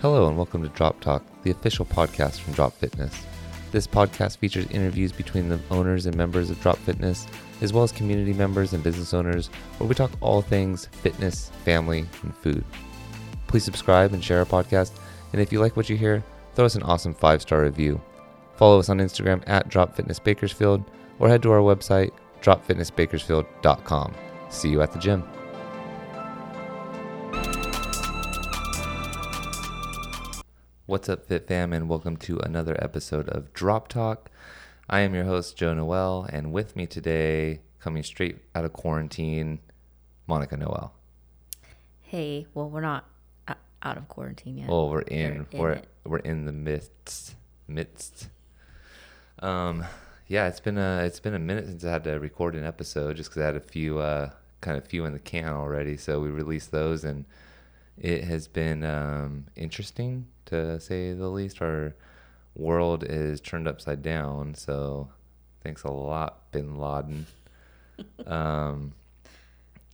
Hello, and welcome to Drop Talk, the official podcast from Drop Fitness. This podcast features interviews between the owners and members of Drop Fitness, as well as community members and business owners, where we talk all things fitness, family, and food. Please subscribe and share our podcast, and if you like what you hear, throw us an awesome five star review. Follow us on Instagram at Drop Fitness Bakersfield, or head to our website, dropfitnessbakersfield.com. See you at the gym. What's up, Fit Fam, and welcome to another episode of Drop Talk. I am your host, Joe Noel, and with me today, coming straight out of quarantine, Monica Noel. Hey, well, we're not out of quarantine yet. Well, we're in, in we're it. we're in the midst midst. Um, yeah, it's been a it's been a minute since I had to record an episode, just because I had a few uh kind of few in the can already. So we released those, and it has been um, interesting to say the least. Our world is turned upside down. So thanks a lot, Bin Laden. um,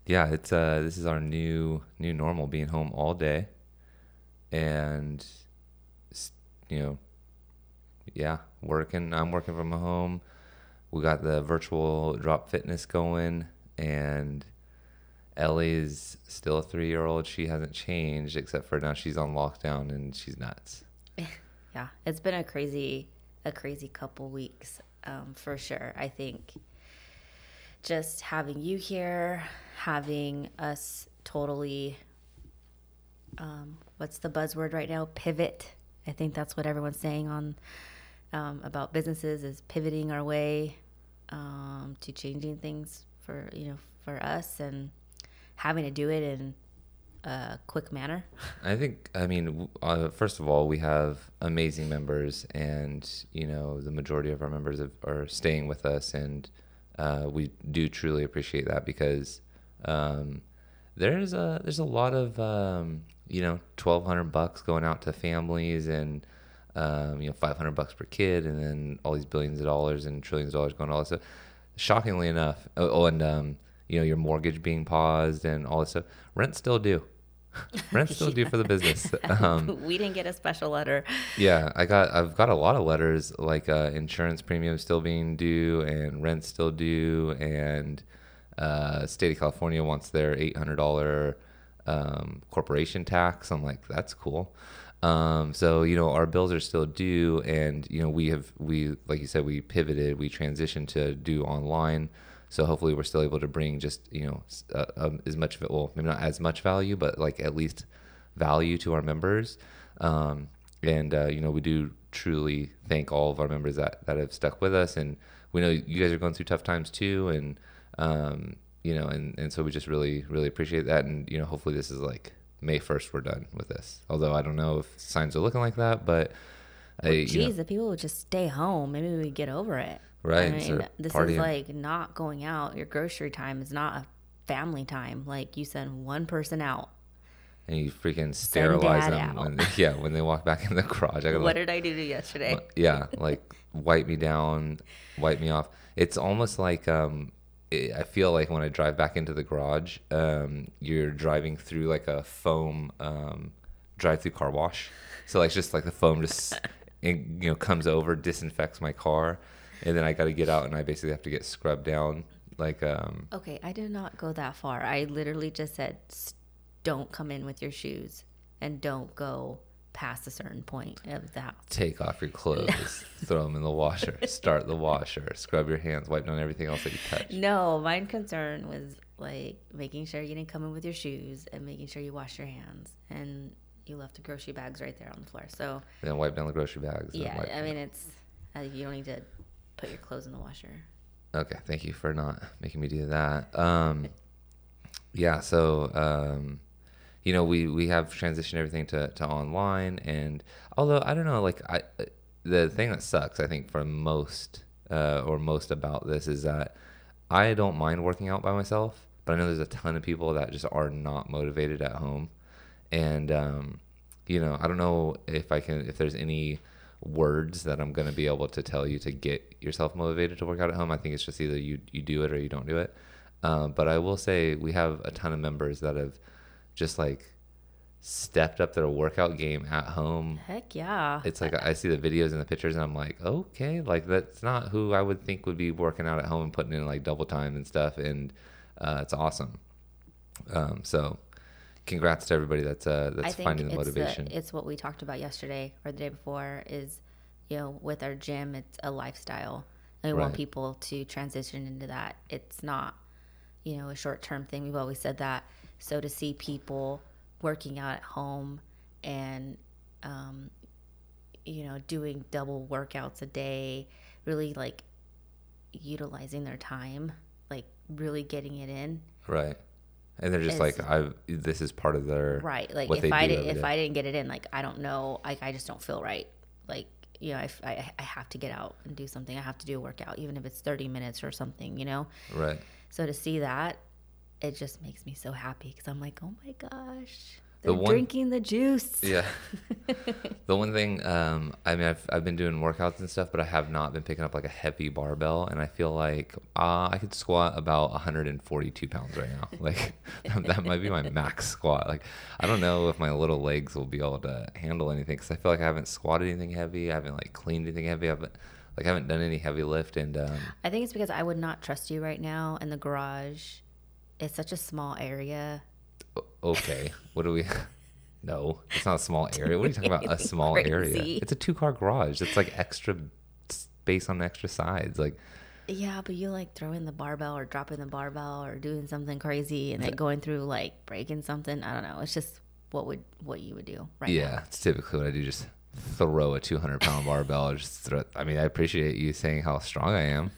yeah, it's uh this is our new new normal, being home all day, and you know, yeah, working. I'm working from home. We got the virtual drop fitness going, and Ellie is still a three year old. She hasn't changed except for now she's on lockdown and she's nuts. yeah, it's been a crazy, a crazy couple weeks, um, for sure. I think just having you here, having us totally, um, what's the buzzword right now? Pivot. I think that's what everyone's saying on um, about businesses is pivoting our way um, to changing things for you know for us and having to do it in a quick manner. I think, I mean, uh, first of all, we have amazing members, and you know, the majority of our members have, are staying with us, and uh, we do truly appreciate that because um, there's a there's a lot of um, you know, twelve hundred bucks going out to families, and um, you know, five hundred bucks per kid, and then all these billions of dollars and trillions of dollars going all this stuff. Shockingly enough, oh, oh and um, you know, your mortgage being paused and all this stuff. Rent still due. Rent still due for the business. Um, we didn't get a special letter. yeah, I got I've got a lot of letters like uh, insurance premiums still being due and rent still due and uh, state of California wants their eight hundred dollar um, corporation tax. I'm like that's cool. Um, so you know our bills are still due and you know we have we like you said we pivoted we transitioned to do online. So hopefully we're still able to bring just you know uh, um, as much of it well maybe not as much value but like at least value to our members. Um, and uh, you know we do truly thank all of our members that that have stuck with us. And we know you guys are going through tough times too. And um, you know and and so we just really really appreciate that. And you know hopefully this is like May 1st we're done with this. Although I don't know if signs are looking like that but I, you know, if people would just stay home, maybe we get over it. Right, I mean, this partying. is like not going out. Your grocery time is not a family time. Like you send one person out. and you freaking sterilize them when they, yeah when they walk back in the garage I What did I do to yesterday? yeah like wipe me down wipe me off it's almost like um i feel like when i drive back into the garage um you're driving through like a foam um drive through car wash so like just like the foam just it, you know comes over disinfects my car and then i got to get out and i basically have to get scrubbed down like um Okay, I did not go that far. I literally just said, "S- don't come in with your shoes and don't go past a certain point of the house. take off your clothes throw them in the washer start the washer scrub your hands wipe down everything else that you touch No, my concern was like making sure you didn't come in with your shoes and making sure you wash your hands and you left the grocery bags right there on the floor. So then wipe down the grocery bags yeah, I mean it's uh, you don't need to put your clothes in the washer. Okay, thank you for not making me do that. Um, yeah, so um, you know, we we have transitioned everything to to online, and although I don't know, like I, the thing that sucks, I think, for most uh, or most about this is that I don't mind working out by myself, but I know there's a ton of people that just are not motivated at home, and um, you know, I don't know if I can if there's any words that I'm going to be able to tell you to get yourself motivated to work out at home. I think it's just either you you do it or you don't do it. Um, but I will say we have a ton of members that have just like stepped up their workout game at home. Heck yeah. It's like I see the videos and the pictures, and I'm like, okay, like that's not who I would think would be working out at home and putting in like double time and stuff, and uh, it's awesome. Um, so, congrats to everybody that's uh, that's finding the motivation. it's what we talked about yesterday or the day before is, you know, with our gym, it's a lifestyle. And we want people to transition into that. It's not, you know, a short term thing. We've always said that. So to see people working out at home and, um, you know, doing double workouts a day, really like utilizing their time, like really getting it in. right. And they're just like, I. This is part of their right like if i did, if day. i didn't get it in like i don't know like i just don't feel right like you know if I, I have to get out and do something i have to do a workout even if it's 30 minutes or something you know right. so to see that it just makes me so happy because i'm like oh my gosh The they're one- drinking the juice Yeah. the one thing, um, I mean, I've, I've been doing workouts and stuff, but I have not been picking up like a heavy barbell. And I feel like uh, I could squat about 142 pounds right now. Like, that might be my max squat. Like, I don't know if my little legs will be able to handle anything because I feel like I haven't squatted anything heavy. I haven't like cleaned anything heavy. I haven't, like, I haven't done any heavy lift. And, um, i think it's because i would not trust you right now in the garage it's such a small area okay, what do we. No, it's not a small area. What are you talking about? A small area. It's a two car garage. It's like extra space on extra sides. Like, Yeah, but you like throwing the barbell or dropping the barbell or doing something crazy and like going through like breaking something. I don't know. It's just what would what you would do right yeah, now. it's typically what I do. Just throw a 200 pound barbell. Just throw. I mean, I appreciate you saying how strong I am.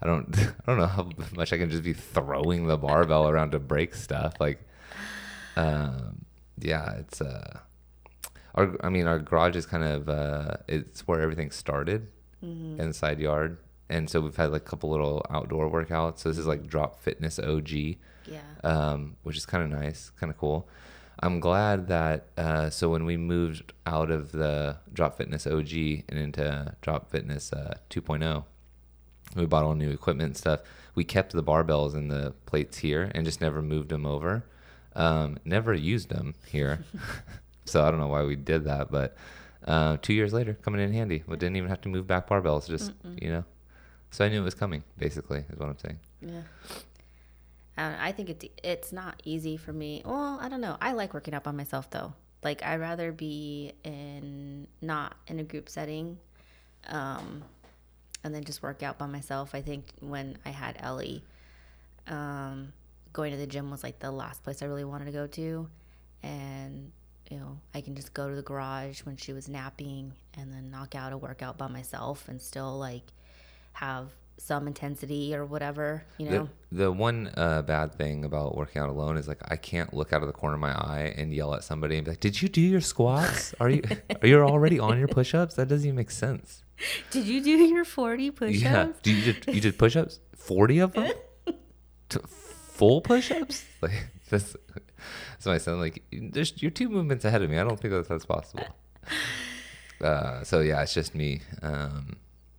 I don't. I don't know how much I can just be throwing the barbell around to break stuff. Like, um, yeah, it's uh, our. I mean, our garage is kind of uh, it's where everything started Mm-hmm. in the side yard, and so we've had like a couple little outdoor workouts. So this is like Drop Fitness OG Yeah. um, which is kind of nice, kind of cool. I'm glad that uh, so when we moved out of the Drop Fitness OG and into Drop Fitness uh, 2.0, we bought all new equipment and stuff. We kept the barbells and the plates here and just never moved them over. Um, never used them here, so I don't know why we did that. But uh, two years later, coming in handy. We didn't even have to move back barbells. Just you know, so I knew it was coming. Basically, is what I'm saying. Yeah. I think it's it's not easy for me. Well, I don't know. I like working out by myself though. Like I'd rather be in not in a group setting, um, and then just work out by myself. I think when I had Ellie, um, going to the gym was like the last place I really wanted to go to, and you know I can just go to the garage when she was napping and then knock out a workout by myself and still like have some intensity or whatever. You know. The, the one uh, bad thing about working out alone is like I can't look out of the corner of my eye and yell at somebody and be like, "Did you do your squats? Are you are you already on your push-ups? That doesn't even make sense." Did you do your 40 push-ups? Yeah, do you did, you did push-ups? Forty of them? Full push-ups? Like that's that's my son. Like there's you're two movements ahead of me. I don't think that that's possible. Uh, so yeah, it's just me. Um,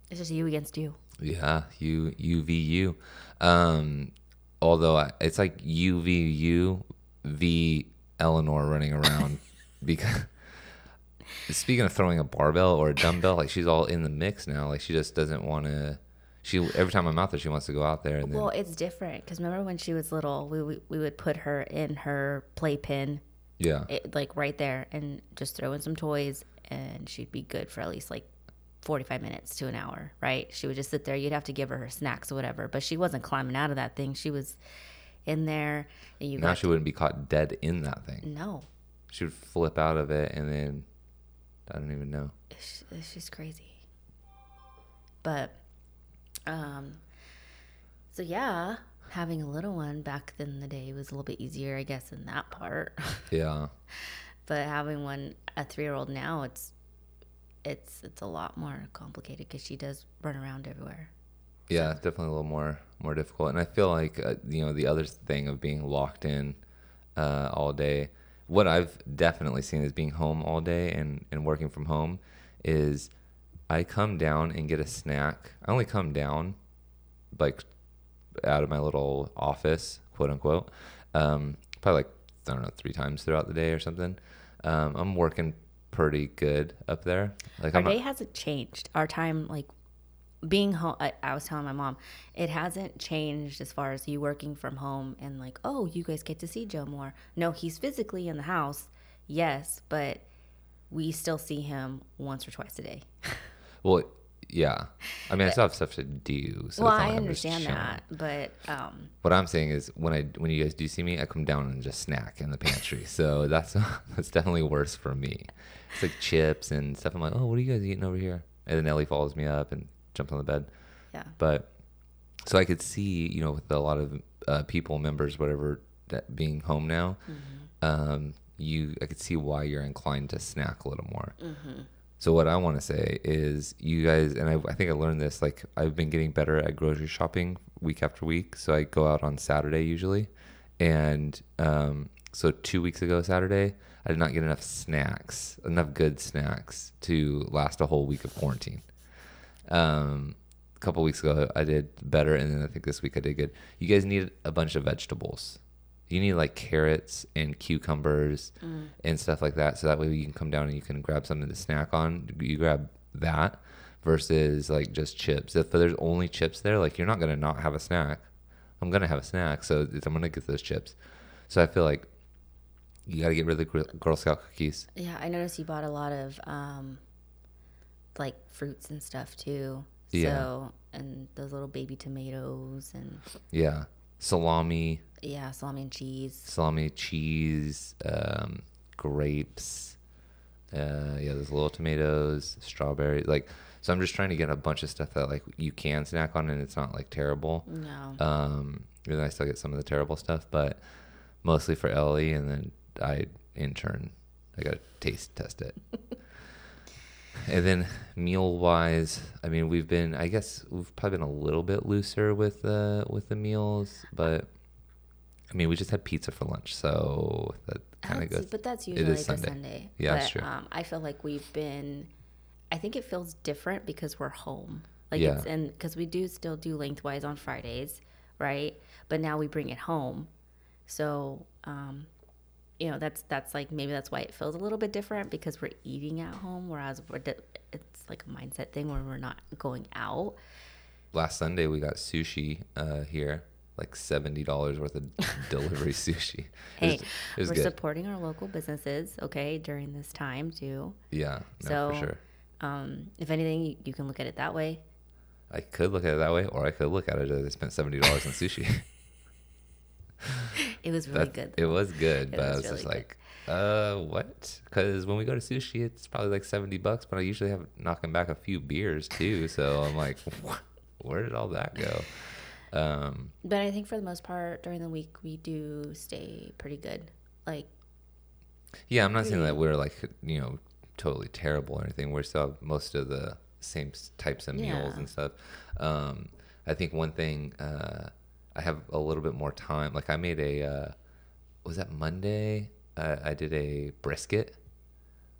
It's just you against you. Yeah, you U V U. Um, although I, it's like U V U V Eleanor running around because speaking of throwing a barbell or a dumbbell, like she's all in the mix now. Like she just doesn't want to. She every time I'm out there, she wants to go out there and then Well, it's different because remember when she was little, we, we we would put her in her playpen, yeah, it, like right there, and just throw in some toys, and she'd be good for at least like forty five minutes to an hour, right? She would just sit there. You'd have to give her her snacks or whatever, but she wasn't climbing out of that thing. She was in there, and you now she wouldn't be caught dead in that thing. no. She would flip out of it and then I don't even know. it's, it's just crazy. But, um, so yeah, having a little one back in the day was a little bit easier, I guess, in that part. Yeah, but having one, a three-year-old now, it's, it's, it's a lot more complicated because she does run around everywhere. yeah, it's definitely a little more more difficult. And I feel like uh, you know the other thing of being locked in uh, all day. What I've definitely seen is being home all day and and working from home is I come down and get a snack. I only come down like out of my little office, quote unquote, um, probably like I don't know three times throughout the day or something. Um, I'm working pretty good up there. Like Our I'm day hasn't changed. Our time, like being home, I, I was telling my mom, it hasn't changed as far as you working from home and like, oh, you guys get to see Joe more. No, he's physically in the house, yes, but we still see him once or twice a day. well, yeah. I mean, I still have stuff to do. So well, I like understand that, but um, What I'm saying is when I when you guys do see me, I come down and just snack in the pantry. so that's that's definitely worse for me. It's like chips and stuff. I'm like, oh, what are you guys eating over here? And then Ellie follows me up and jumps on the bed. yeah, But so I could see, you know, with a lot of uh, people, members, whatever, that being home now, um, you I could see why you're inclined to snack a little more. So what I want to say is, you guys, and I, I think I learned this. Like I've been getting better at grocery shopping week after week. So I go out on Saturday usually, and um, so two weeks ago Saturday, I did not get enough snacks, enough good snacks to last a whole week of quarantine. Um, a couple weeks ago I did better, and then I think this week I did good. You guys need a bunch of vegetables. You need like carrots and cucumbers and stuff like that, so that way you can come down and you can grab something to snack on. You grab that versus like just chips. If there's only chips there, like you're not gonna not have a snack. I'm gonna have a snack, so I'm gonna get those chips. So I feel like you got to get rid of the Girl Scout cookies. yeah. I noticed you bought a lot of um, like fruits and stuff too. Yeah. And those little baby tomatoes and Yeah, salami, yeah, salami and cheese. salami, cheese, um, grapes. Uh, yeah, there's little tomatoes, strawberries. Like, so I'm just trying to get a bunch of stuff that like you can snack on and it's not like terrible. No. Um, and then I still get some of the terrible stuff, but mostly for Ellie, and then I in turn I gotta taste test it. and then meal wise, I mean we've been I guess we've probably been a little bit looser with uh with the meals, but I mean we just had pizza for lunch, so that kind of goes. but that's it usually is the Sunday. Sunday. Yeah, but, that's true. Um, I feel like we've been. I think it feels different because we're home. Like Yeah. it's and because we do still do lengthwise on Fridays, right? But now we bring it home, so um, you know that's that's like maybe that's why it feels a little bit different because we're eating at home, whereas it's like a mindset thing where we're not going out. Last Sunday we got sushi uh, here, like seventy dollars worth of delivery sushi. It Hey, was, it was we're good. supporting our local businesses, okay, during this time too. yeah, no, So, for sure. Um, if anything, you, you can look at it that way. I could look at it that way, or I could look at it as I spent seventy dollars on sushi. It was really That- good. It was good, It but I was was really just good. like, uh, what? Because when we go to sushi, it's probably like seventy bucks, but I usually have knocking back a few beers too. So I'm like, where did all that go? Um, But I think for the most part during the week we do stay pretty good. Like yeah, I'm not saying that we're like you know totally terrible or anything. We're still have most of the same types of meals Yeah. and stuff. Um, I think one thing uh, I have a little bit more time. Like I made a uh, was that Monday? Uh, I did a brisket.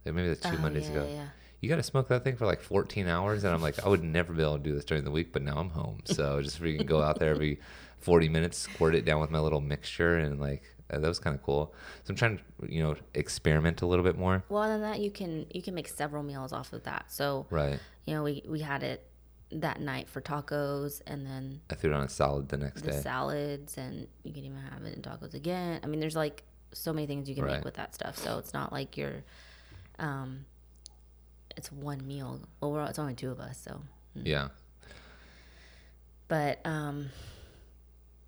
Maybe that's two Oh, Mondays yeah, ago. yeah. You got to smoke that thing for like 14 hours, and I'm like, I would never be able to do this during the week, but now I'm home, so just freaking go out there every 40 minutes, squirt it down with my little mixture, and like uh, that was kind of cool. So I'm trying to, you know, experiment a little bit more. well other than that you can you can make several meals off of that. So Right. you know, we, we had it that night for tacos and then I threw it on a salad the next the day. salads and you can even have it in tacos again. I mean there's like so many things you can Right. make with that stuff. So it's not like you're um it's one meal. Well we're it's only two of us, so Yeah. but um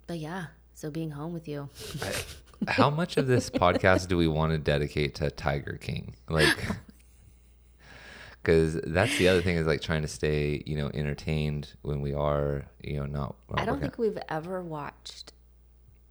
but yeah, so being home with you. I, how much of this podcast do we want to dedicate to Tiger King? Like, because that's the other thing is like trying to stay, you know, entertained when we are, you know, not. not I don't think we've ever watched.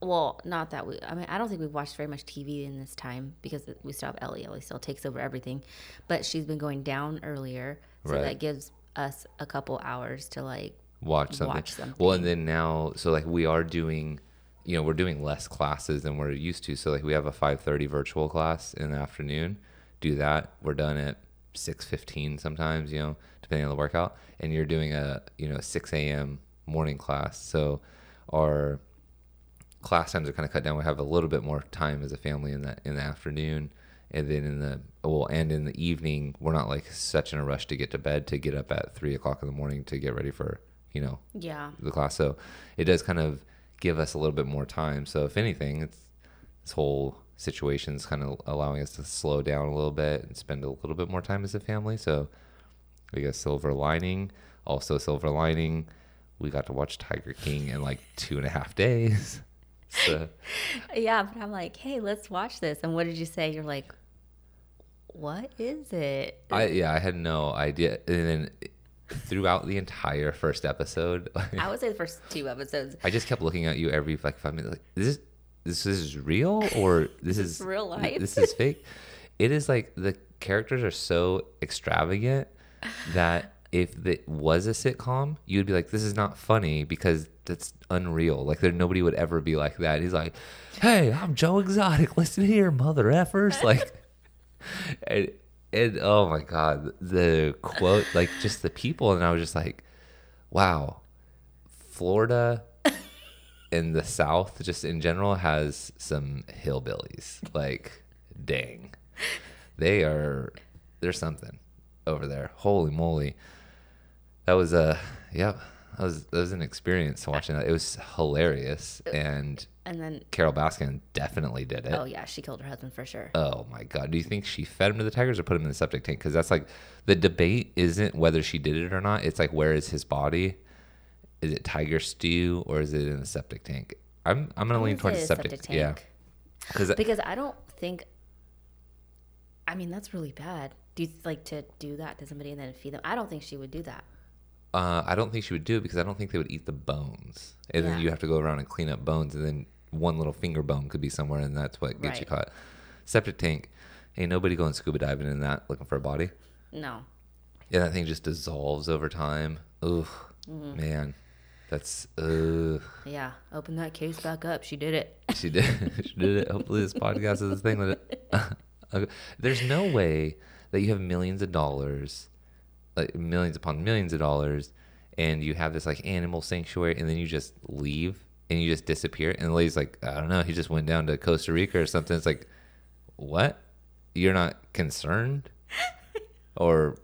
Well, not that we. I mean, I don't think we've watched very much TV in this time because we still have Ellie. Ellie still takes over everything, but she's been going down earlier, so Right. that gives us a couple hours to like. watch something. watch something. Well, and then now, so like we are doing, you know, we're doing less classes than we're used to. So like we have a 5:30 virtual class in the afternoon. Do that. We're done at 6:15 sometimes, you know, depending on the workout. And you're doing a, you know, 6 a.m. morning class. So our class times are kind of cut down. We have a little bit more time as a family in the in the afternoon, and then in the well, and in the evening, we're not like such in a rush to get to bed to get up at three o'clock in the morning to get ready for you know Yeah. the class. So it does kind of give us a little bit more time. So if anything, it's this whole situation's kind of allowing us to slow down a little bit and spend a little bit more time as a family. So I guess silver lining. Also silver lining, we got to watch Tiger King in like two and a half days. So Yeah, but I'm like, hey, let's watch this. And what did you say? You're like, what is it? I yeah, I had no idea. And then throughout the entire first episode, I would say the first two episodes. I just kept looking at you every like five minutes. Like, is this this is real or this is real life? This is fake. It is like the characters are so extravagant that if it was a sitcom, you'd be like, "This is not funny" because that's unreal. Like there, nobody would ever be like that. He's like, "Hey, I'm Joe Exotic. Listen here, mother effers." Like, and, and oh my god, the quote, like just the people, and I was just like, "Wow, Florida." In the South, just in general, has some hillbillies. Like, dang, they are. There's something over there. Holy moly, that was a yep. That was that was an experience watching that. It was hilarious, and And then, Carole Baskin definitely did it. oh, yeah, she killed her husband for sure. Oh my god! Do you think she fed him to the tigers or put him in the septic tank? Because that's like the debate isn't whether she did it or not. It's like where is his body? Is it tiger stew or is it in the septic tank? I'm I'm gonna lean towards a septic. Yeah, because Because I don't think. I mean, that's really bad. Do you like to do that to somebody and then feed them? I don't think she would do that. uh, I don't think she would do it because I don't think they would eat the bones, and then you have to go around and clean up bones, and then one little finger bone could be somewhere, and that's what gets you caught. Septic tank, ain't nobody going scuba diving in that looking for a body. No. Yeah, that thing just dissolves over time. Ugh, Mm-hmm. man, that's ugh. Yeah. Open that case back up. She did it. She did. she did it. Hopefully, this podcast is a thing that. It. There's no way that you have millions of dollars, like millions upon millions of dollars, and you have this like animal sanctuary, and then you just leave and you just disappear. And the lady's like, I don't know, he just went down to Costa Rica or something. It's like, what? You're not concerned, or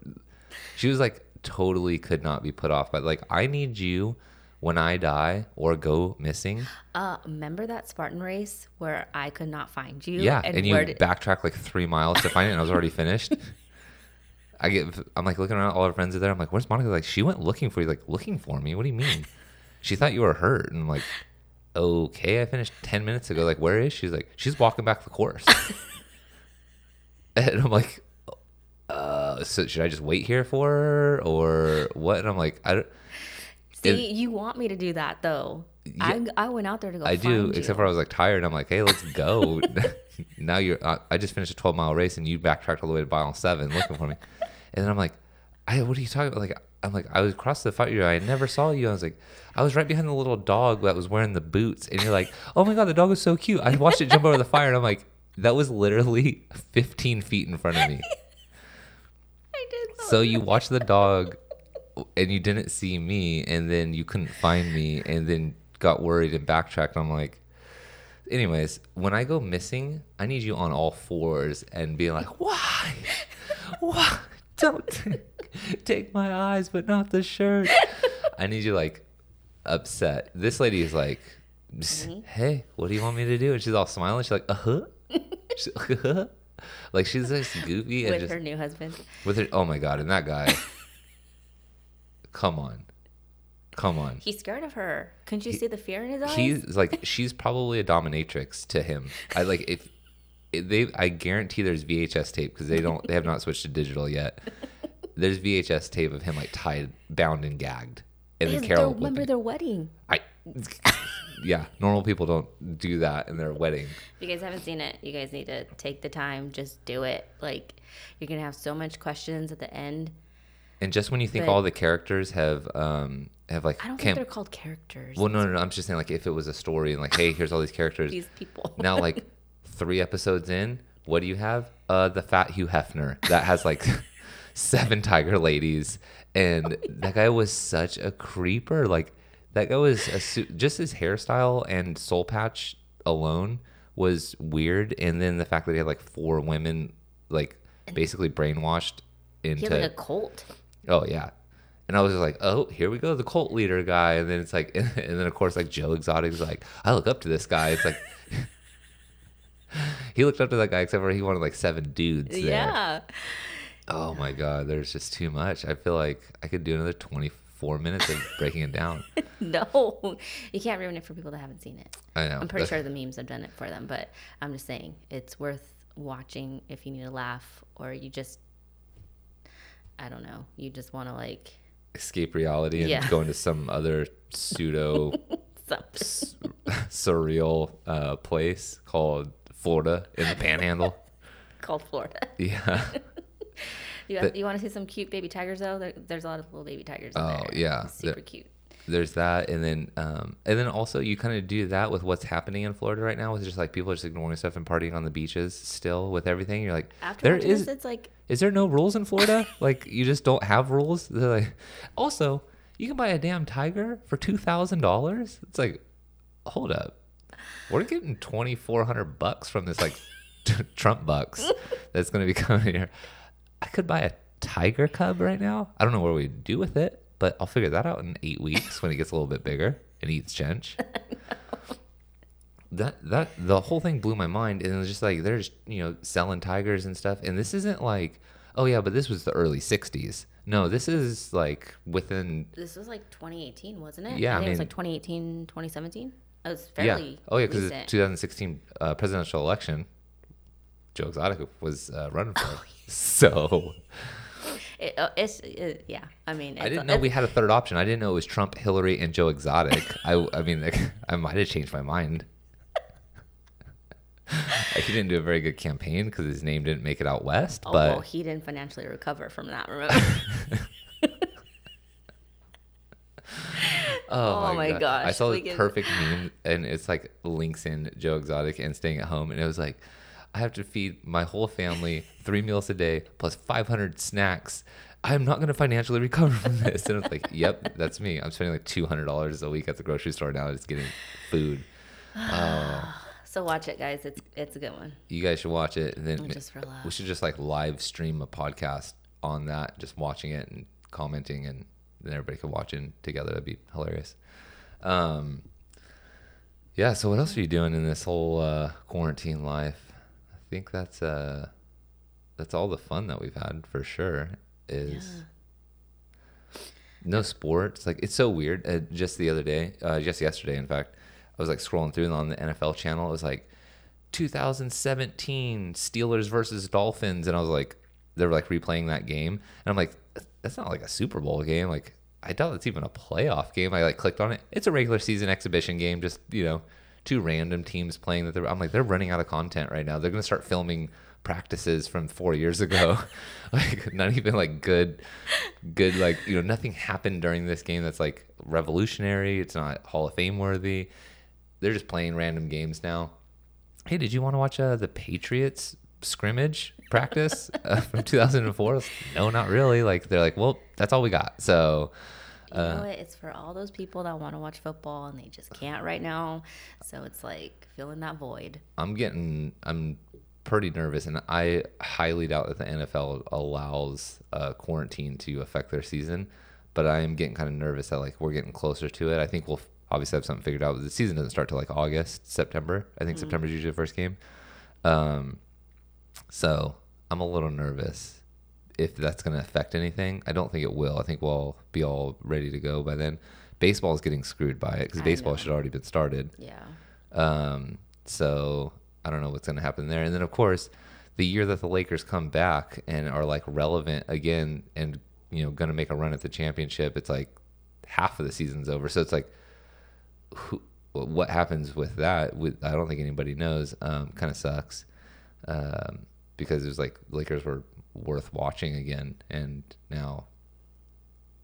she was like totally could not be put off. But like, I need you when I die or go missing. Uh, remember that Spartan race where I could not find you? Yeah, and, you where did- backtrack like three miles to find it, and I was already finished. I get, I'm like looking around, all our friends are there. I'm like, "Where's Monica?" Like, she went looking for you. Like, looking for me? What do you mean? She thought you were hurt, and I'm like, okay, I finished ten minutes ago. Like, where is she? She's like, she's walking back the course, and I'm like, uh, so should I just wait here for her or what? And I'm like, I don't. See, you want me to do that though. I, I went out there to go. I do, find except for I was like tired. I'm like, hey, let's go. now you're. I I just finished a 12 mile race, and you backtracked all the way to mile seven looking for me. And then I'm like, I, what are you talking about? Like, I'm like, I was across the fire. I never saw you. I was like, I was right behind the little dog that was wearing the boots, and you're like, oh my god, the dog was so cute. I watched it jump over the fire, and I'm like, that was literally 15 feet in front of me. I did. So you watched the dog and you didn't see me and then you couldn't find me and then got worried and backtracked. I'm like, anyways, when I go missing, I need you on all fours and being like, why? Why? Don't take, take my eyes, but not the shirt. I need you like upset. This lady is like, hey, what do you want me to do? And she's all smiling. She's like, uh huh. She's like, uh-huh. Like she's just goofy and with just her new husband. with her, oh my god, and that guy. come on, come on. He's scared of her. Couldn't you see the fear in his eyes? He's like she's probably a dominatrix to him. I like if, if they. I guarantee there's VHS tape because they don't. They have not switched to digital yet. There's VHS tape of him like tied, bound, and gagged. And then Carol. remember their wedding. I. Yeah, normal people don't do that in their wedding. If you guys haven't seen it, you guys need to take the time. Just do it. Like you're gonna have so much questions at the end. And just when you think But- all the characters have um have like I don't think they're called characters. well no, no no I'm just saying like if it was a story and like hey here's all these characters These people. now like three episodes in what do you have uh the fat hugh hefner that has like seven tiger ladies and that guy was such a creeper like That guy was a su- just his hairstyle and soul patch alone was weird, and then the fact that he had like four women like basically brainwashed He into had like a cult. Oh yeah, and I was just like, oh, here we go, the cult leader guy, and then it's like, and then of course like Joe Exotic's like, I look up to this guy. It's like. he looked up to that guy, except for he wanted like seven dudes. There. Yeah. Oh my god, there's just too much. I feel like I could do another 24 minutes of breaking it down. No, you can't ruin it for people that haven't seen it. I know. I'm pretty sure the memes have done it for them, but I'm just saying it's worth watching if you need a laugh or you just, I don't know, you just want to like escape reality and Yeah. go into some other pseudo s- surreal uh, place called Florida in the Panhandle. called Florida. Yeah. You, But- you want to see some cute baby tigers though? There, there's a lot of little baby tigers. in Oh, there. yeah. Super The- cute. There's that, and then um, and then also you kind of do that with what's happening in Florida right now, with just like people are just ignoring stuff and partying on the beaches still with everything. You're like, After there is this, it's like Is there no rules in Florida? like you just don't have rules? They're like, also, you can buy a damn tiger for two thousand dollars. It's like, hold up, we're getting twenty four hundred bucks from this like Trump bucks that's gonna be coming here. I could buy a tiger cub right now. I don't know what we do with it, but I'll figure that out in eight weeks when it gets a little bit bigger and eats chench. that that the whole thing blew my mind and it was just like they're just you know selling tigers and stuff and this isn't like oh yeah but this was the early 60s no this is like within this was like 2018, wasn't it? Yeah, I I think it was mean- like 2018, 2017. It was yeah fairly. oh yeah because it's recent. 2016 uh, presidential election joe exotic was uh, running for Oh, it so It, uh, it's it, yeah. I mean, i didn't know we had a third option i didn't know it was trump hillary and joe exotic i i mean like, i might have changed my mind he didn't do a very good campaign because his name didn't make it out west Oh, but well, he didn't financially recover from that. Remember? Oh, Oh my God. gosh, I saw the perfect meme, and it's like links in Joe Exotic and staying at home, and it was like, I have to feed my whole family three meals a day plus 500 snacks. I'm not going to financially recover from this. And it's like, yep, that's me. I'm spending like $200 a week at the grocery store now just getting food. so watch it, guys. It's it's a good one. You guys should watch it, and then Just for we should just like live stream a podcast on that, just watching it and commenting, and then everybody could watch it together. That'd be hilarious. Um, yeah. So what else are you doing in this whole uh, quarantine life? I think that's uh, that's all the fun that we've had for sure. Is no sports. Like it's so weird. Uh, just the other day, uh, just yesterday, in fact, I was like scrolling through on the NFL channel. It was like 2017 Steelers versus Dolphins, and I was like, they were like replaying that game, and I'm like, that's not like a Super Bowl game. Like I doubt it's even a playoff game. I like clicked on it. It's a regular season exhibition game. Just you know, two random teams playing that. They're, I'm like, they're running out of content right now. They're gonna start filming practices from four years ago. like not even like good, good like you know nothing happened during this game that's like revolutionary. It's not Hall of Fame worthy. They're just playing random games now. Hey, did you want to watch uh, the Patriots scrimmage practice uh, from 2004? No, not really. Like they're like, well, that's all we got. So You know what? It's for all those people that want to watch football and they just can't right now. So it's like filling that void. I'm getting, I'm pretty nervous, and I highly doubt that the NFL allows uh, quarantine to affect their season. But I am getting kind of nervous that like we're getting closer to it. I think we'll obviously have something figured out. The season doesn't start till like August, September. I think September is usually the first game. Um, so I'm a little nervous if that's going to affect anything. I don't think it will. I think we'll be all ready to go by then. Baseball is getting screwed by it because baseball know. should already been started. Yeah. Um, so I don't know what's going to happen there. And then, of course, the year that the Lakers come back and are like relevant again and, you know, going to make a run at the championship, it's like half of the season's over. So it's like, who, what happens with that? With, I don't think anybody knows. Um, kind of sucks. Um, because it was like Lakers were worth watching again. And now,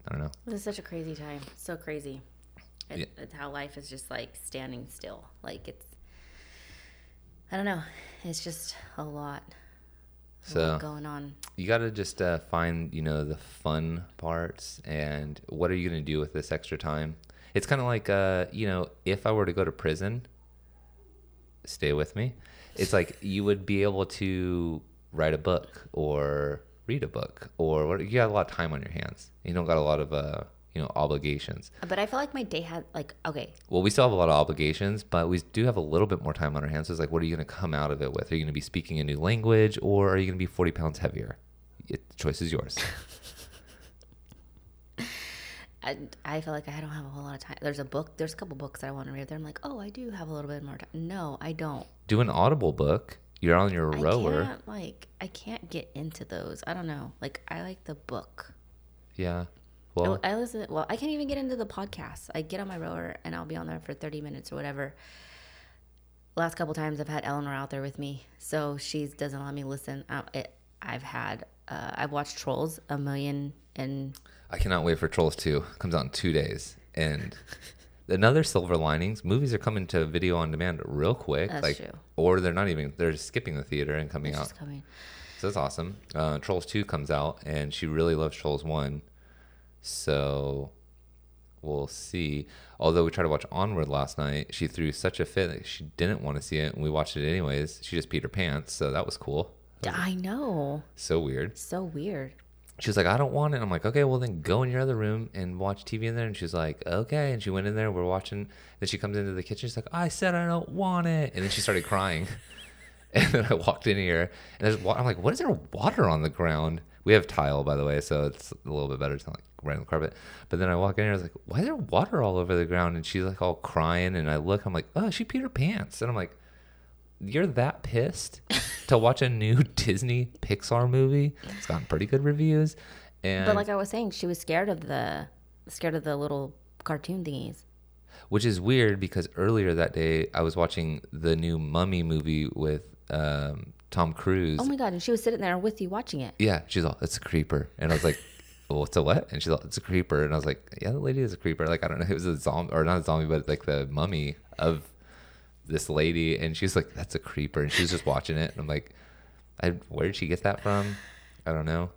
I don't know. This is such a crazy time. So crazy. It, Yeah. It's how life is just like standing still. Like it's, I don't know. It's just a lot. A So- lot going on. you got to just uh, find you know the fun parts and what are you going to do with this extra time It's kind of like, uh, you know, if I were to go to prison, stay with me. It's like you would be able to write a book or read a book or what, you got a lot of time on your hands. You don't got a lot of, uh, you know, obligations. But I feel like my day had like okay, Well, we still have a lot of obligations, but we do have a little bit more time on our hands. So it's like, what are you going to come out of it with? Are you going to be speaking a new language or are you going to be 40 pounds heavier? It, the choice is yours. I, I feel like I don't have a whole lot of time. There's a book, there's a couple books that I want to read. There, I'm like, oh, I do have a little bit more time. No, I don't. Do an audible book. You're on your I rower. can't like I can't get into those. I don't know. Like I like the book. Yeah. Well, I listen. Well, I can't even get into the podcast. I get on my rower and I'll be on there for 30 minutes or whatever. Last couple times I've had Eleanor out there with me, so she doesn't let me listen. Uh, it, I've had uh, I've watched Trolls a million and I cannot wait for Trolls 2. Comes out in two days. And another silver linings movies are coming to video on demand real quick. That's like, true. Or they're not even, they're skipping the theater and coming it's out. coming. So that's awesome. Uh, Trolls 2 comes out, and she really loves Trolls 1. So we'll see. Although we tried to watch Onward last night, she threw such a fit that she didn't want to see it, and we watched it anyways. She just peed her pants, so that was cool. I know. So weird. So weird. She was like, I don't want it. I'm like, okay, well then go in your other room and watch TV in there. And she's like, okay. And she went in there. We're watching. Then she comes into the kitchen. She's like, I said I don't want it. And then she started crying. and then I walked in here and there's. I'm like, what is there water on the ground? We have tile, by the way, so it's a little bit better. It's not like right on the carpet. But then I walk in here. I was like, why is there water all over the ground? And she's like all crying. And I look. I'm like, oh, she peed her pants. And I'm like, you're that pissed to watch a new Disney Pixar movie? It's gotten pretty good reviews. And But like I was saying, she was scared of the scared of the little cartoon thingies. which is weird because earlier that day I was watching the new Mummy movie with um, Tom Cruise. Oh my god! And she was sitting there with you watching it. yeah, she's all, "It's a creeper," and I was like, well, "What's a what?" And she's all, "It's a creeper," and I was like, "Yeah, the lady is a creeper." Like I don't know, it was a zombie or not a zombie, but like the mummy of this lady, and she's like, "That's a creeper," and she's just watching it, and I'm like, I, "Where did she get that from?" I don't know,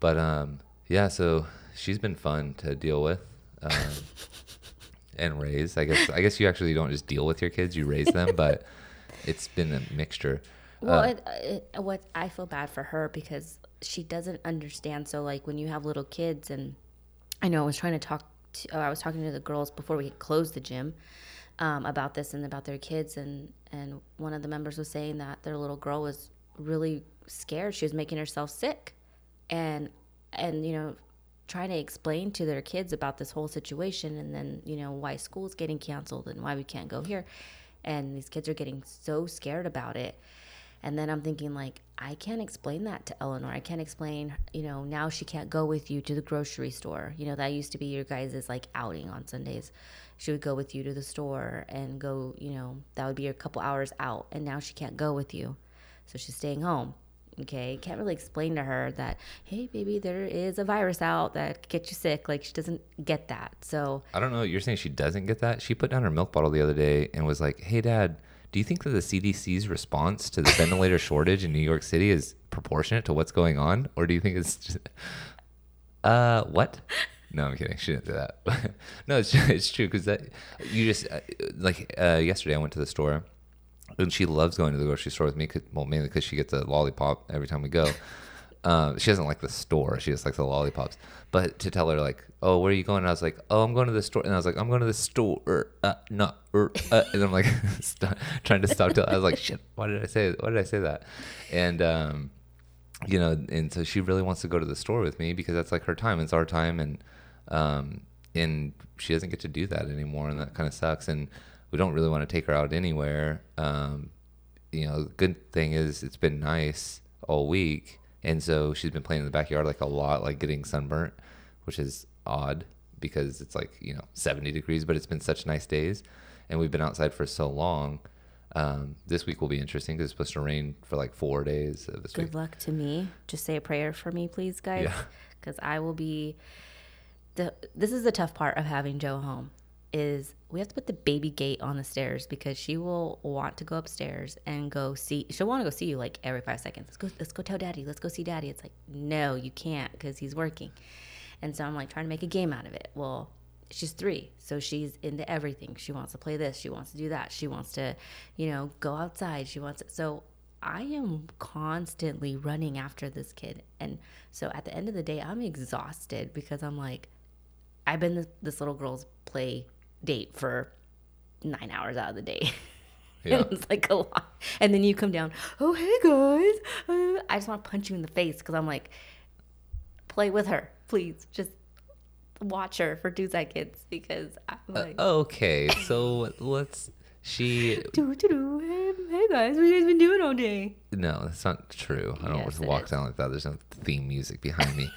but um, yeah, so she's been fun to deal with. Um, and raise. I guess I guess you actually don't just deal with your kids; you raise them. But it's been a mixture. Well, Uh, it, it, what I feel bad for her because she doesn't understand. So, like when you have little kids, and I know I was trying to talk. To, uh, I was talking to the girls before we closed the gym um, about this and about their kids, and and one of the members was saying that their little girl was really scared. She was making herself sick, and and you know trying to explain to their kids about this whole situation and then you know why school's getting canceled and why we can't go here. And these kids are getting so scared about it. And then i'm thinking like i can't explain that to eleanor. I can't explain you know now she can't go with you to the grocery store. You know that used to be your guys' like outing on sundays she would go with you to the store and go you know that would be a couple hours out and now she can't go with you so she's staying home okay can't really explain to her that hey baby there is a virus out that could get you sick like she doesn't get that so I don't know. You're saying she doesn't get that? She put down her milk bottle the other day and was like, "Hey, Dad, do you think that the CDC's response to the ventilator shortage in New York City is proportionate to what's going on, or do you think it's just, uh what?" No, I'm kidding. She didn't do that. no, it's it's true because that you just uh, like uh, yesterday I went to the store and she loves going to the grocery store with me. 'cause- well, mainly because she gets a lollipop every time we go. Um, she doesn't like the store. She just likes the lollipops. But to tell her like, "Oh, where are you going?" And I was like, "Oh, I'm going to the store." And I was like, "I'm going to the store." Uh, not. Er, uh, and I'm like trying to stop. Till I was like, "Shit! Why did I say? Why did I say that?" And um, you know, and so she really wants to go to the store with me because that's like her time. It's our time, and um, and she doesn't get to do that anymore, and that kind of sucks. And we don't really want to take her out anywhere. Um, you know, the good thing is it's been nice all week, and so she's been playing in the backyard like a lot, like getting sunburnt, which is odd because it's like you know 70 degrees, but it's been such nice days, and we've been outside for so long. Um, this week will be interesting because it's supposed to rain for like four days of this week. good luck to me just say a prayer for me please guys Yeah. because i will be the this is the tough part of having joe home is we have to put the baby gate on the stairs because she will want to go upstairs and go see she'll want to go see you like every five seconds let's go let's go tell daddy let's go see daddy it's like no you can't because he's working and so i'm like trying to make a game out of it well she's three, so she's into everything. She wants to play this, she wants to do that, she wants to, you know, go outside. She wants to, so I am constantly running after this kid. And so at the end of the day, I'm exhausted because I'm like, I've been this, this little girl's play date for nine hours out of the day. Yeah. it's like a lot. And then you come down, oh, hey guys. Uh, I just want to punch you in the face because I'm like, play with her, please. Just watch her for two seconds because I'm like, Okay, so let's. She doo, doo, doo. Hey, hey guys, what have you guys been doing all day? no, that's not true. I don't Yes, want to walk is. down like that. There's no theme music behind me.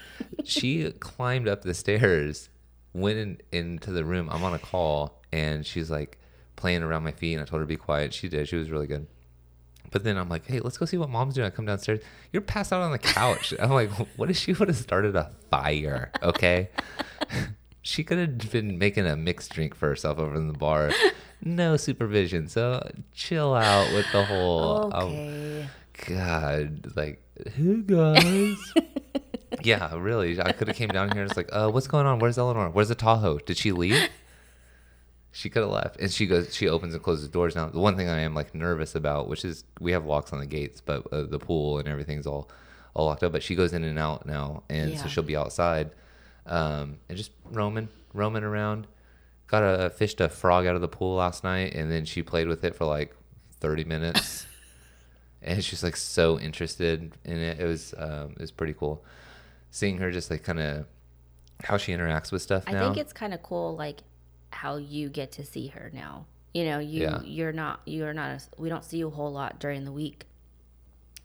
she climbed up the stairs, went in, into the room. I'm on a call, and she's like playing around my feet. And I told her to be quiet. She did. She was really good. But then I'm like, hey, let's go see what mom's doing. I come downstairs. You're passed out on the couch. I'm like, what if she would have started a fire? Okay. she could have been making a mixed drink for herself over in the bar. No supervision. So chill out with the whole. um, Okay. God, like, hey guys. yeah, really. I could have came down here and it's like, uh, what's going on? Where's Eleanor? Where's the Tahoe? Did she leave? She could have left. And she goes, she opens and closes doors now. The one thing I am like nervous about, which is we have locks on the gates, but uh, the pool and everything's all, all locked up. But she goes in and out now, and so she'll be outside, um, and just roaming, roaming around. Got a fished a frog out of the pool last night, and then she played with it for like thirty minutes and she's like so interested in it. It was um, it was pretty cool seeing her just like kind of how she interacts with stuff I think it's kind of cool, like how you get to see her now. You know, you Yeah. you're not you're not a, we don't see you a whole lot during the week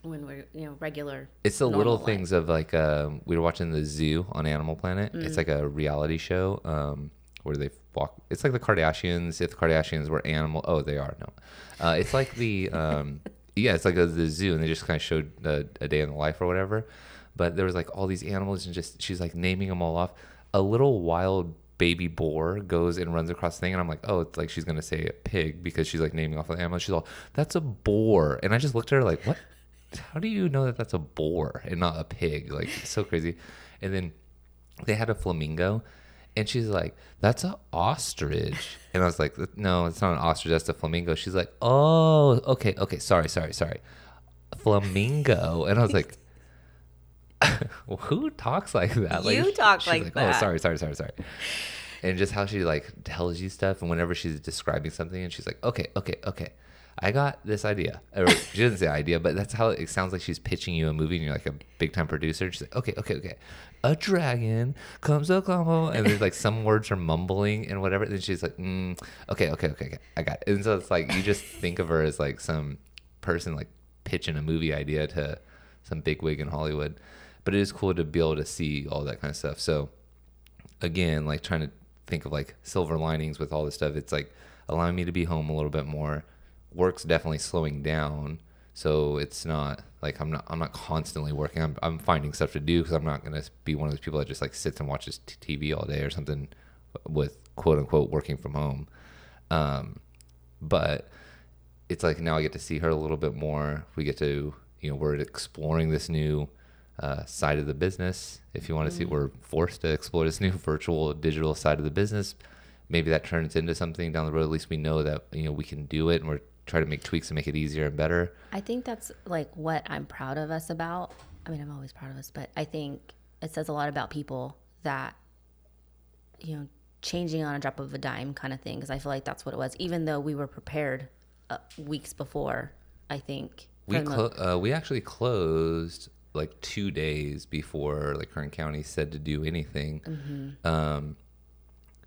when we're you know regular. It's the little life. things of like um, we were watching the zoo on Animal Planet. Mm. It's like a reality show um, where they walk. It's like the Kardashians. If the Kardashians were animal, oh, they are no. Uh, it's like the um, yeah, it's like a, the zoo, and they just kind of showed a, a day in the life or whatever. But there was like all these animals, and just she's like naming them all off. A little wild baby boar goes and runs across the thing, and I'm like, oh, it's like she's gonna say a pig because she's like naming off the animal. She's all, that's a boar, and I just looked at her like, what? how do you know that that's a boar and not a pig? Like, so crazy. And then they had a flamingo, and she's like, that's an ostrich. And I was like, no, it's not an ostrich. That's a flamingo. She's like, oh, okay, okay, sorry, sorry, sorry. Flamingo. And I was like, who talks like that? Like, You talk she's like that. Oh, sorry, sorry, sorry, sorry. And just how she like tells you stuff, and whenever she's describing something, and she's like, okay, okay, okay. I got this idea. Or she doesn't say idea, but that's how it sounds like she's pitching you a movie and you're like a big time producer. And she's like, okay, okay, okay. A dragon comes a combo. And there's like some words are mumbling and whatever. And she's like, mm, okay, okay, okay, okay. I got it. And so it's like, you just think of her as like some person like pitching a movie idea to some big wig in Hollywood. But it is cool to be able to see all that kind of stuff. So again, like trying to think of like silver linings with all this stuff. It's like allowing me to be home a little bit more. Work's definitely slowing down, so it's not like I'm not I'm not constantly working. I'm I'm finding stuff to do because I'm not gonna be one of those people that just like sits and watches t- TV all day or something with quote unquote working from home. Um, but it's like now I get to see her a little bit more. We get to, you know, we're exploring this new uh, side of the business. If you want to see, we're forced to explore this new virtual digital side of the business. Maybe that turns into something down the road. At least we know that you know we can do it, and we're trying to make tweaks and make it easier and better. I think that's like what I'm proud of us about. I mean, I'm always proud of us, but I think it says a lot about people that, you know, changing on a drop of a dime kind of thing. Because I feel like that's what it was. Even though we were prepared uh, weeks before, I think. We clo- uh, we actually closed like two days before like Kern County said to do anything. Mm-hmm. Um,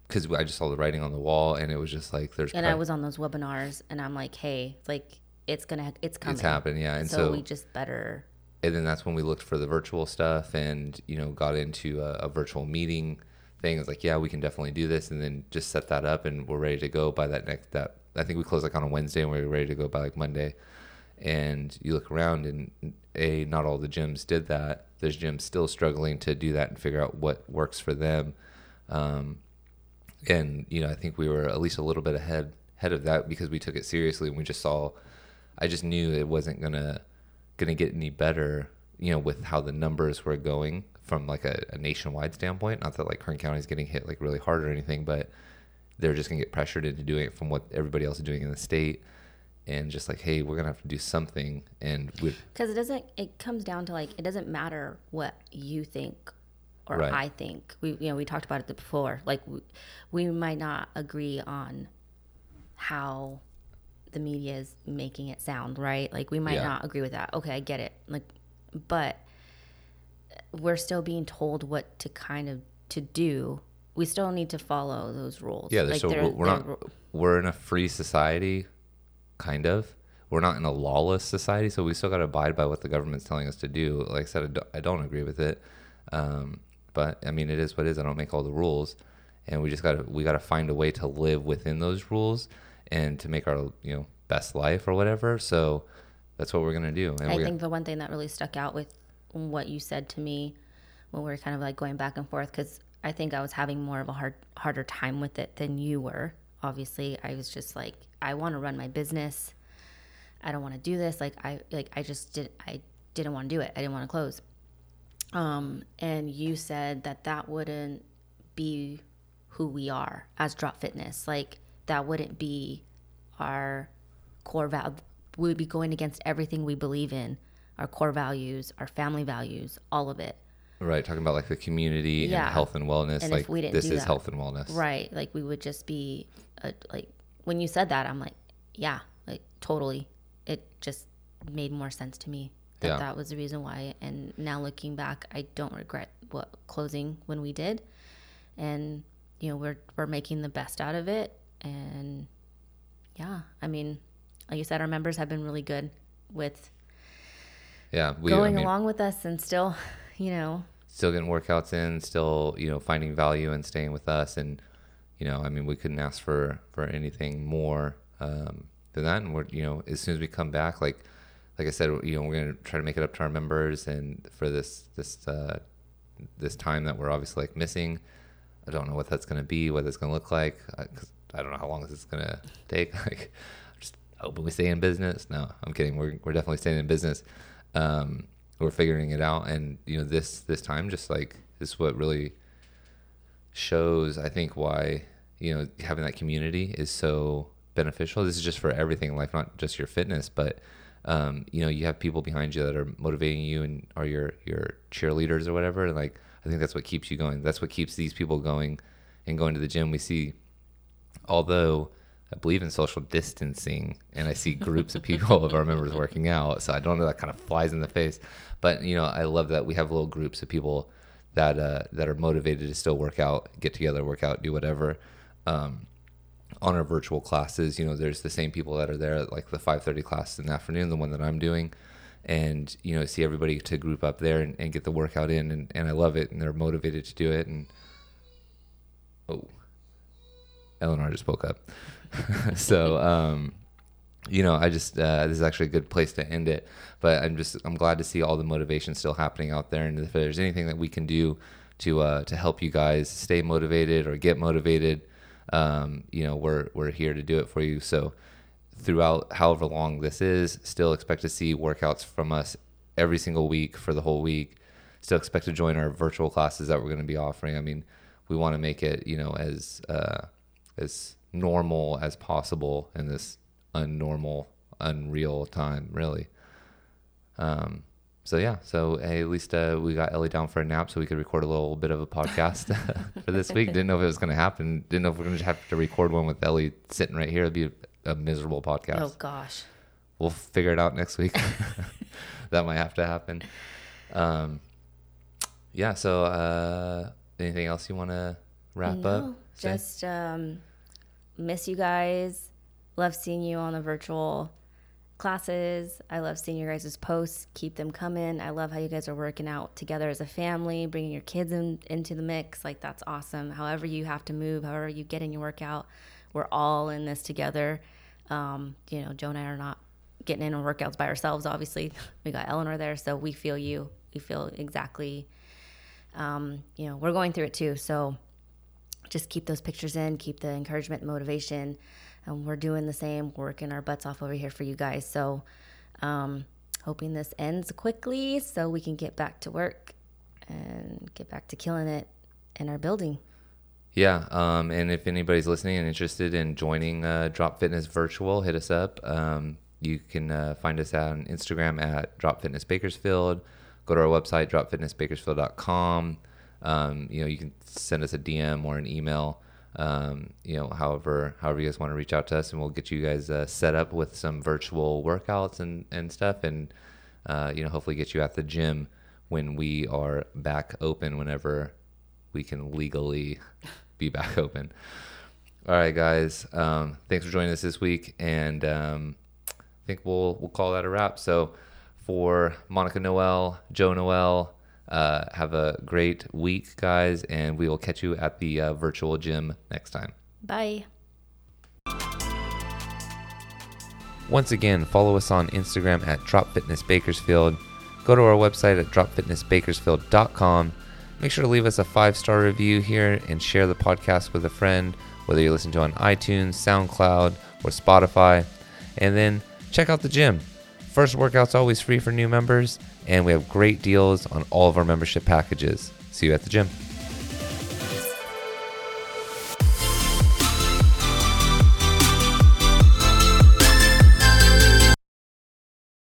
because I just saw the writing on the wall, and it was just like there's. and I was on those webinars, and I'm like, hey, like it's gonna, it's coming. It's happened, yeah, and so, so we just better. and then that's when we looked for the virtual stuff and you know got into a, a virtual meeting thing it's like yeah we can definitely do this and then just set that up and we're ready to go by that next that i think we closed like on a wednesday and we were ready to go by like monday and you look around and a not all the gyms did that there's gyms still struggling to do that and figure out what works for them um, and you know i think we were at least a little bit ahead ahead of that because we took it seriously and we just saw i just knew it wasn't gonna gonna get any better you know with how the numbers were going from like a, a nationwide standpoint. Not that like Kern County is getting hit like really hard or anything, but they're just gonna get pressured into doing it from what everybody else is doing in the state. And just like, hey, we're gonna have to do something, and we because it doesn't it comes down to like it doesn't matter what you think or Right. i think. We you know we talked about it before. Like we, we might not agree on how the media is making it sound right? Like we might Yeah. not agree with that. Okay i get it. Like but we're still being told what to kind of to do. We still need to follow those rules. Yeah, like so they're- we're, we're they're not we're in a free society, kind of. We're not in a lawless society, so we still got to abide by what the government's telling us to do. Like I said, I don't, agree with it, um, but I mean, it is what it is. I don't make all the rules, and we just got to we got to find a way to live within those rules and to make our you know best life or whatever. So that's what we're gonna do. And I think the one thing that really stuck out with what you said to me when we were kind of like going back and forth, because I think I was having more of a hard, harder time with it than you were. Obviously, I was just like, I want to run my business. I don't want to do this. Like I, like I just did. I didn't want to do it. I didn't want to close. Um, and you said that that wouldn't be who we are as Drop Fitness. Like that wouldn't be our core value. We would be going against everything we believe in, our core values, our family values, all of it. Right talking about like the community Yeah. and health and wellness. And like this is that- health and wellness. Right. Like we would just be a, like when you said that, I'm like, yeah, like totally. It just made more sense to me that Yeah. that was the reason why. And now looking back, I don't regret what closing when we did. And you know, we're we're making the best out of it. And yeah, I mean, like you said, our members have been really good with Yeah, we going I mean, along with us and still, you know, still getting workouts in, still you know finding value and staying with us, and you know I mean we couldn't ask for for anything more um, than that. And we're you know as soon as we come back, like like I said, you know we're gonna try to make it up to our members, and for this this uh, this time that we're obviously like missing, I don't know what that's gonna be, what it's gonna look like, because I don't know how long this is gonna take. Like just hoping we stay in business. No, I'm kidding. We're we're definitely staying in business. Um, we're figuring it out, and you know this this time just like this is what really shows I think why you know having that community is so beneficial. This is just for everything in life, not just your fitness, but um, you know you have people behind you that are motivating you and are your your cheerleaders or whatever. And like I think that's what keeps you going. That's what keeps these people going and going to the gym. We see, although I believe in social distancing, and I see groups of people of our members working out. So I don't know that kind of flies in the face, but you know I love that we have little groups of people that uh, that are motivated to still work out, get together, work out, do whatever. Um, on our virtual classes, you know, there's the same people that are there like the 5:30 class in the afternoon, the one that I'm doing, and you know, see everybody to group up there and, and get the workout in, and, and I love it, and they're motivated to do it, and oh, Eleanor just woke up, so um, you know, I just uh, this is actually a good place to end it. But I'm just I'm glad to see all the motivation still happening out there, and if there's anything that we can do to uh, to help you guys stay motivated or get motivated, um, you know, we're we're here to do it for you. So throughout however long this is, still expect to see workouts from us every single week for the whole week. Still expect to join our virtual classes that we're going to be offering. I mean, we want to make it you know as uh, as normal as possible in this unnormal, unreal time, really. Um, so yeah, so hey, at least uh, we got Ellie down for a nap, so we could record a little bit of a podcast for this week. Didn't know if it was going to happen. Didn't know if we're going to have to record one with Ellie sitting right here. It'd be a, a miserable podcast. oh gosh. We'll figure it out next week. that might have to happen. Um, yeah. So uh, anything else you want to wrap up? No, Say? just um, miss you guys. Love seeing you on the virtual classes. I love seeing your guys' posts. Keep them coming. I love how you guys are working out together as a family, bringing your kids in, into the mix. Like, that's awesome. However, you have to move, however, you get in your workout, we're all in this together. Um, you know, Joe and I are not getting in on workouts by ourselves, obviously. We got Eleanor there, so we feel you. We feel exactly, um, you know, we're going through it too. So, just keep those pictures in, keep the encouragement and motivation. And we're doing the same, working our butts off over here for you guys. So, um, hoping this ends quickly so we can get back to work and get back to killing it in our building. Yeah, um, and if anybody's listening and interested in joining uh, Drop Fitness Virtual, hit us up. Um, you can uh, find us on Instagram at Drop Fitness Bakersfield. Go to our website, dropfitnessbakersfield.com. Um, you know, you can send us a DM or an email. Um, you know, however, however you guys want to reach out to us, and we'll get you guys uh, set up with some virtual workouts and and stuff, and uh, you know, hopefully get you at the gym when we are back open, whenever we can legally be back open. All right, guys. Um, thanks for joining us this week, and um, I think we'll we'll call that a wrap. So, for Monica Noel, Joe Noel, uh, have a great week, guys, and we will catch you at the uh, virtual gym next time. Bye. Once again, follow us on Instagram at Drop Fitness Bakersfield. Go to our website at dropfitnessbakersfield.com. Make sure to leave us a five star review here and share the podcast with a friend, whether you listen to on iTunes, SoundCloud, or Spotify. And then check out the gym. First workout's always free for new members, and we have great deals on all of our membership packages. See you at the gym.